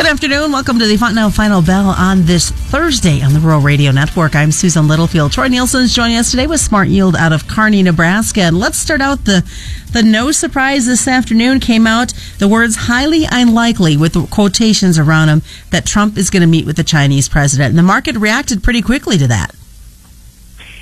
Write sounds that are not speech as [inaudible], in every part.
Good afternoon. Welcome to the Fontanelle Final Bell on this Thursday on the Rural Radio Network. I'm Susan Littlefield. Troy Nielson is joining us today with Smart Yield out of Kearney, Nebraska. And let's start out the the no surprise this afternoon came out. The words highly unlikely with quotations around them that Trump is going to meet with the Chinese president. And the market reacted pretty quickly to that.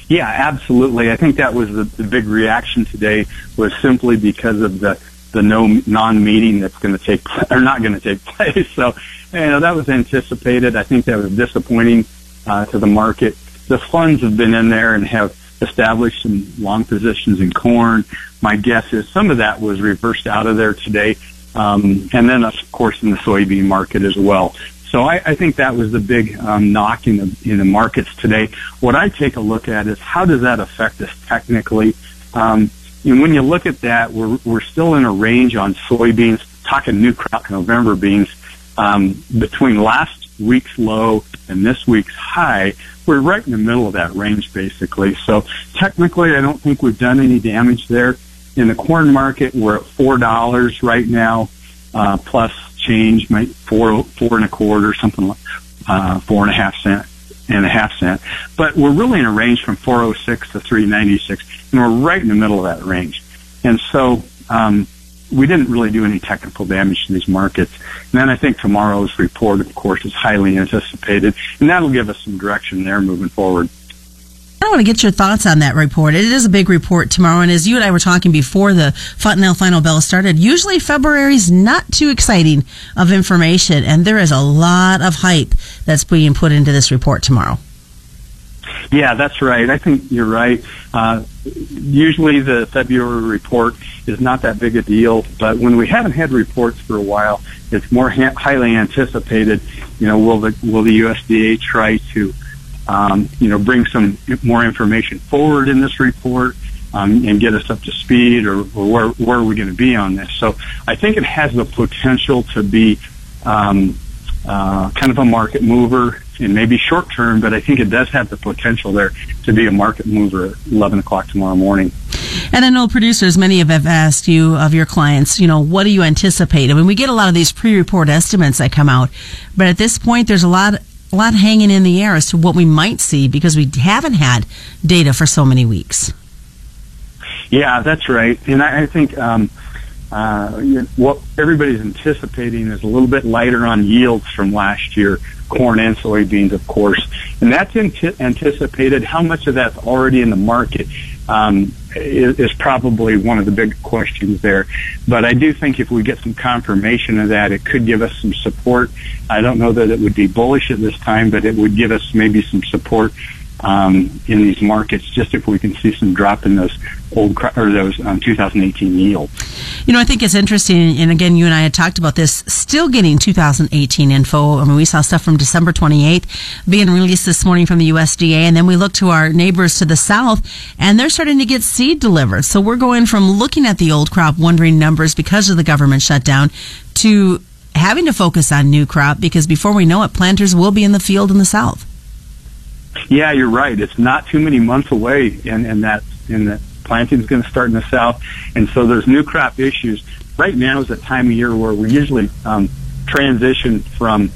Yeah, absolutely. I think that was the, the big reaction today was simply because of the the no non-meeting that's going to take [laughs] or not going to take [laughs] place. So, you know, that was anticipated. I think that was disappointing uh, to the market. The funds have been in there and have established some long positions in corn. My guess is some of that was reversed out of there today, um, and then of course in the soybean market as well. So I, I think that was the big um, knock in the in the markets today. What I take a look at is how does that affect us technically. Um, and when you look at that, we're, we're still in a range on soybeans, talking new crop November beans, um, between last week's low and this week's high, we're right in the middle of that range basically. So technically, I don't think we've done any damage there. In the corn market, we're at four dollars right now, uh, plus change, maybe four four and a quarter, something like uh, four and a half cent and a half cent. But we're really in a range from 406 to 396, and we're right in the middle of that range. And so um, we didn't really do any technical damage to these markets. And then I think tomorrow's report, of course, is highly anticipated, and that'll give us some direction there moving forward. I want to get your thoughts on that report. It is a big report tomorrow, and as you and I were talking before the Fontanelle Final Bell started, usually February is not too exciting of information, and there is a lot of hype that's being put into this report tomorrow. Yeah, that's right. I think you're right. Uh, usually the February report is not that big a deal, but when we haven't had reports for a while, it's more ha- highly anticipated. You know, will the will the USDA try to um, you know, bring some more information forward in this report um, and get us up to speed, or, or where, where are we going to be on this? So I think it has the potential to be um, uh, kind of a market mover and maybe short term, but I think it does have the potential there to be a market mover at 11 o'clock tomorrow morning. And I know producers, many of have asked you of your clients, you know, what do you anticipate? I mean, we get a lot of these pre-report estimates that come out, but at this point, there's a lot a lot hanging in the air as to what we might see because we haven't had data for so many weeks. Yeah, that's right. And I, I think um, uh, you know, what everybody's anticipating is a little bit lighter on yields from last year, corn and soybeans, of course. And that's anticipated. How much of that's already in the market? Um, is, is probably one of the big questions there. But I do think if we get some confirmation of that, it could give us some support. I don't know that it would be bullish at this time, but it would give us maybe some support um, in these markets, just if we can see some drop in those old or those um, 2018 yields. You know, I think it's interesting, and again, you and I had talked about this. Still getting 2018 info. I mean, we saw stuff from December 28th being released this morning from the USDA, and then we look to our neighbors to the south, and they're starting to get seed delivered. So we're going from looking at the old crop, wondering numbers because of the government shutdown, to having to focus on new crop because before we know it, planters will be in the field in the south. Yeah, you're right. It's not too many months away, and and that and that planting is going to start in the south, and so there's new crop issues. Right now is a time of year where we usually um, transition from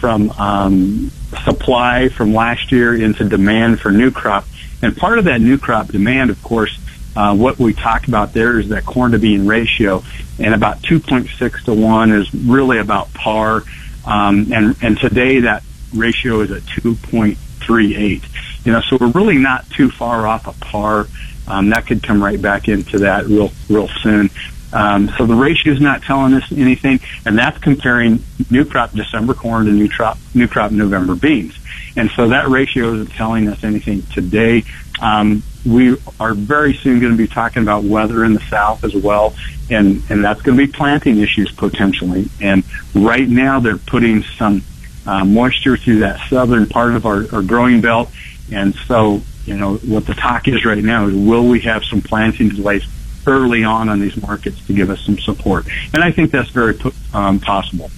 from um, supply from last year into demand for new crop, and part of that new crop demand, of course, uh, what we talked about there is that corn to bean ratio, and about 2.6 to one is really about par, um, and and today that ratio is at 2.0 three eight. You know, so we're really not too far off a par. Um, that could come right back into that real real soon. Um, so the ratio is not telling us anything, and that's comparing new crop December corn to new crop new crop November beans. And so that ratio isn't telling us anything today. Um, we are very soon going to be talking about weather in the south as well, and and that's going to be planting issues potentially. And right now they're putting some uh, moisture through that southern part of our, our growing belt. And so, you know, what the talk is right now is will we have some planting delays early on on these markets to give us some support. And I think that's very um, possible.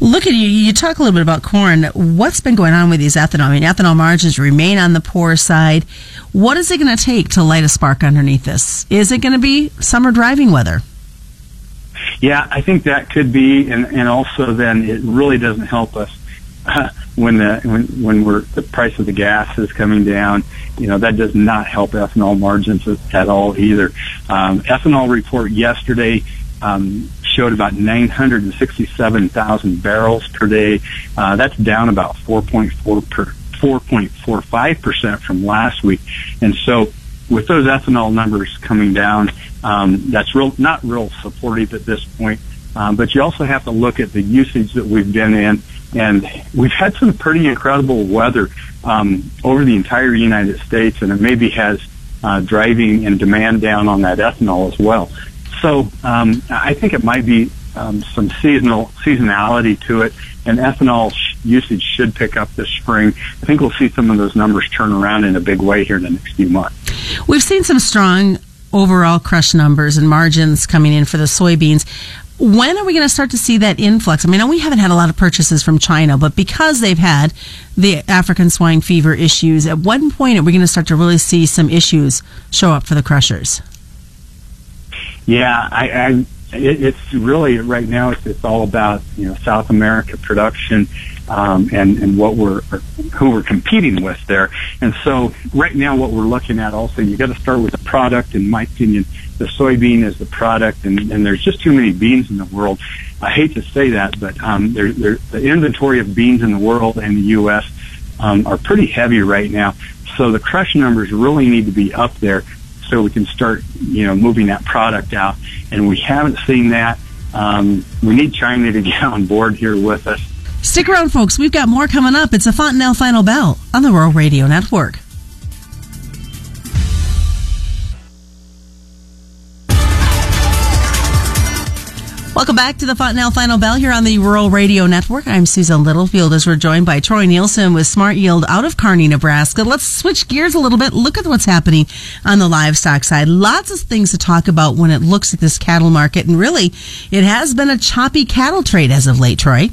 Look at you. You talk a little bit about corn. What's been going on with these ethanol? I mean, ethanol margins remain on the poor side. What is it going to take to light a spark underneath this? Is it going to be summer driving weather? Yeah, I think that could be, and, and also then it really doesn't help us [laughs] when the when when we're the price of the gas is coming down. You know that does not help ethanol margins at all either. Um, ethanol report yesterday um, showed about 967,000 barrels per day. Uh, that's down about 4.4 per 4.45 percent from last week, and so with those ethanol numbers coming down, um, that's real not real supportive at this point. Um, but you also have to look at the usage that we've been in, and we've had some pretty incredible weather um, over the entire United States, and it maybe has uh, driving and demand down on that ethanol as well. So um, I think it might be um, some seasonal seasonality to it, and ethanol sh- usage should pick up this spring. I think we'll see some of those numbers turn around in a big way here in the next few months. We've seen some strong overall crush numbers and margins coming in for the soybeans. When are we going to start to see that influx? I mean, we haven't had a lot of purchases from China, but because they've had the African swine fever issues, at one point are we going to start to really see some issues show up for the crushers? Yeah, I, I it, it's really right now. It's, it's all about you know South America production um, and and what we're who we're competing with there. And so right now, what we're looking at also, you got to start with product. In my opinion, the soybean is the product, and, and there's just too many beans in the world. I hate to say that, but um, there, there, the inventory of beans in the world and the U.S. Um, are pretty heavy right now. So the crush numbers really need to be up there so we can start, you know, moving that product out. And we haven't seen that. Um, we need China to [laughs] get on board here with us. Stick around, folks. We've got more coming up. It's a Fontanelle Final Bell on the Rural Radio Network. Welcome back to the Fontanelle Final Bell here on the Rural Radio Network. I'm Susan Littlefield as we're joined by Troy Nielson with Smart Yield out of Kearney, Nebraska. Let's switch gears a little bit. Look at what's happening on the livestock side. Lots of things to talk about when it looks at this cattle market. And really, it has been a choppy cattle trade as of late, Troy.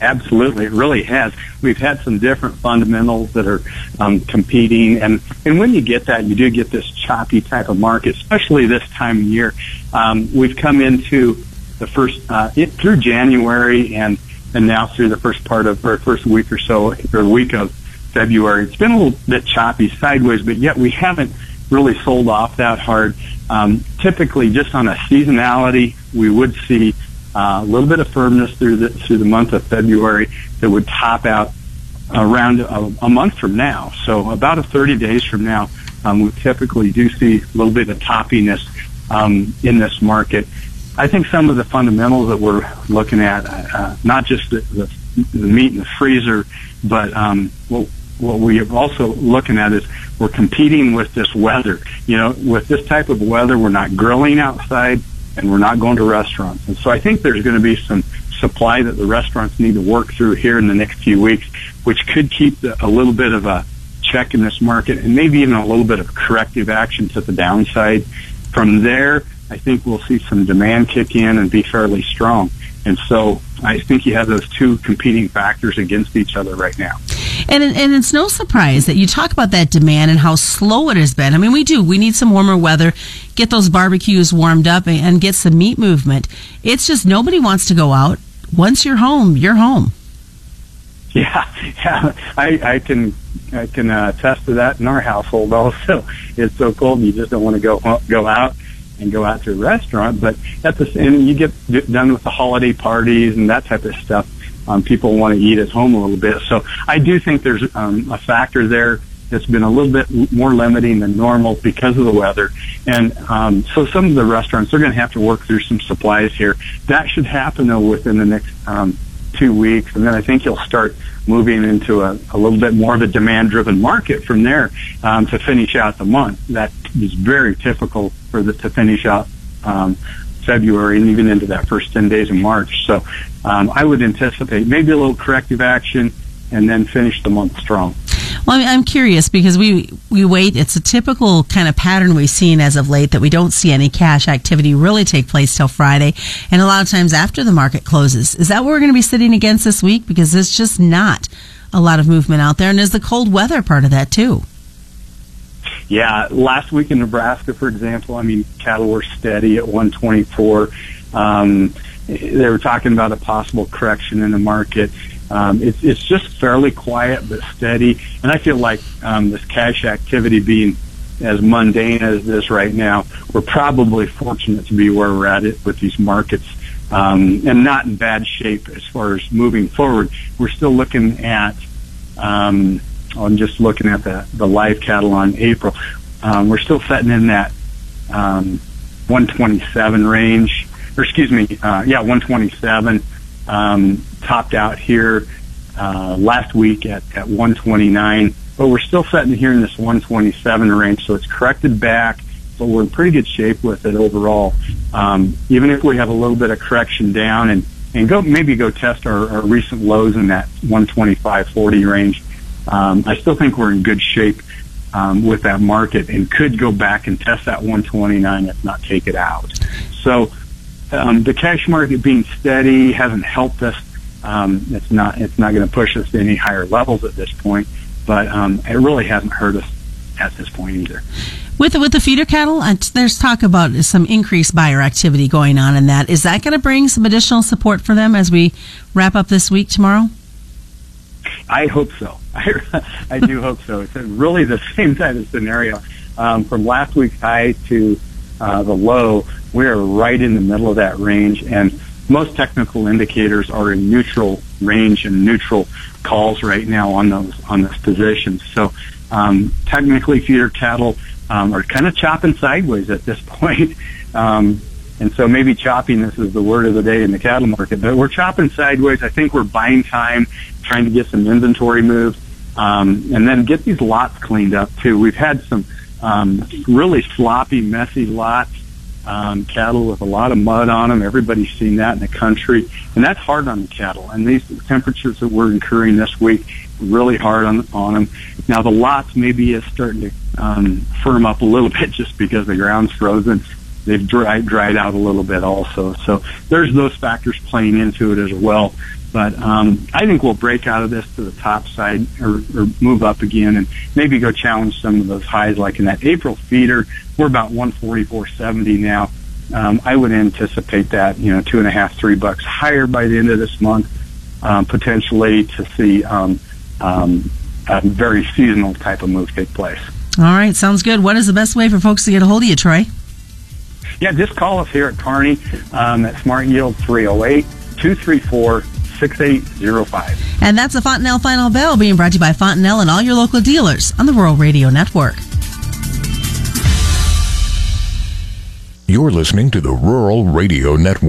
Absolutely, it really has. We've had some different fundamentals that are um, competing, and and when you get that, you do get this choppy type of market, especially this time of year. Um, we've come into the first uh, it, through January and and now through the first part of or first week or so or week of February. It's been a little bit choppy sideways, but yet we haven't really sold off that hard. Um, typically, just on a seasonality, we would see uh, a little bit of firmness through the through the month of February that would top out around a, a month from now. So about a 30 days from now, um, we typically do see a little bit of toppiness um, in this market. I think some of the fundamentals that we're looking at, uh, not just the, the, the meat in the freezer, but um, what, what we are also looking at is we're competing with this weather. You know, with this type of weather, we're not grilling outside and we're not going to restaurants. And so I think there's going to be some supply that the restaurants need to work through here in the next few weeks, which could keep the, a little bit of a check in this market and maybe even a little bit of corrective action to the downside. From there, I think we'll see some demand kick in and be fairly strong. And so I think you have those two competing factors against each other right now. And and it's no surprise that you talk about that demand and how slow it has been. I mean, we do. We need some warmer weather, get those barbecues warmed up, and get some meat movement. It's just nobody wants to go out. Once you're home, you're home. [laughs] Yeah, yeah. I, I can I can uh, attest to that in our household. Also, [laughs] it's so cold, you just don't want to go go out and go out to a restaurant. But at the and you get done with the holiday parties and that type of stuff. Um, people want to eat at home a little bit. So I do think there's um, a factor there that's been a little bit more limiting than normal because of the weather. And um, so some of the restaurants they're going to have to work through some supplies here. That should happen though within the next um, two weeks, and then I think you'll start moving into a, a little bit more of a demand-driven market from there um, to finish out the month. That is very typical for the to finish out um, February and even into that first 10 days of March. So um, I would anticipate maybe a little corrective action and then finish the month strong. Well, I'm curious because we we wait. It's a typical kind of pattern we've seen as of late that we don't see any cash activity really take place till Friday, and a lot of times after the market closes. Is that what we're going to be sitting against this week? Because it's just not a lot of movement out there, and is the cold weather part of that too? Yeah, last week in Nebraska, for example, I mean, cattle were steady at 124. Um, they were talking about a possible correction in the market. Um, it's, it's just fairly quiet but steady, and I feel like um, this cash activity being as mundane as this right now, we're probably fortunate to be where we're at it with these markets, um, and not in bad shape as far as moving forward. We're still looking at. Um, I'm just looking at the the live cattle on April. Um, we're still setting in that um, 127 range, or excuse me, uh, yeah, 127 um, topped out here uh, last week at, at 129, but we're still sitting here in this 127 range, so it's corrected back, but we're in pretty good shape with it overall. Um, even if we have a little bit of correction down and, and go maybe go test our, our recent lows in that 125.40 range, um, I still think we're in good shape um, with that market and could go back and test that 129 if not take it out. So um, the cash market being steady hasn't helped us. Um, it's not it's not going to push us to any higher levels at this point, but um, it really hasn't hurt us at this point either. With with the feeder cattle, uh, there's talk about some increased buyer activity going on in that. Is that going to bring some additional support for them as we wrap up this week tomorrow? I hope so. [laughs] I, I do hope so. It's really the [laughs] same type of scenario. Um, from last week's high to uh, the low, we are right in the middle of that range, and most technical indicators are in neutral range and neutral calls right now on those on those positions. So um, technically, feeder cattle um, are kind of chopping sideways at this [laughs] point. Um, and so maybe chopping this is the word of the day in the cattle market, but we're chopping sideways. I think we're buying time, trying to get some inventory moved, um, and then get these lots cleaned up too. We've had some um, really sloppy, messy lots, um, cattle with a lot of mud on them. Everybody's seen that in the country, and that's hard on the cattle. And these temperatures that we're incurring this week, really hard on on them. Now the lots maybe is starting to um, firm up a little [laughs] bit just because the ground's frozen they've dried dried out a little bit also. So there's those factors playing into it as well. But um, I think we'll break out of this to the top side or, or move up again and maybe go challenge some of those highs like in that April feeder. We're about 144.70 now. Um, I would anticipate that, you know, two and a half, three bucks higher by the end of this month, um, potentially to see um, um, a very seasonal type of move take place. All right, sounds good. What is the best way for folks to get a hold of you, Troy? Yeah, just call us here at Kearney um, at Smart Yield 308 234 6805. And that's the Fontanelle Final Bell being brought to you by Fontanelle and all your local dealers on the Rural Radio Network. You're listening to the Rural Radio Network.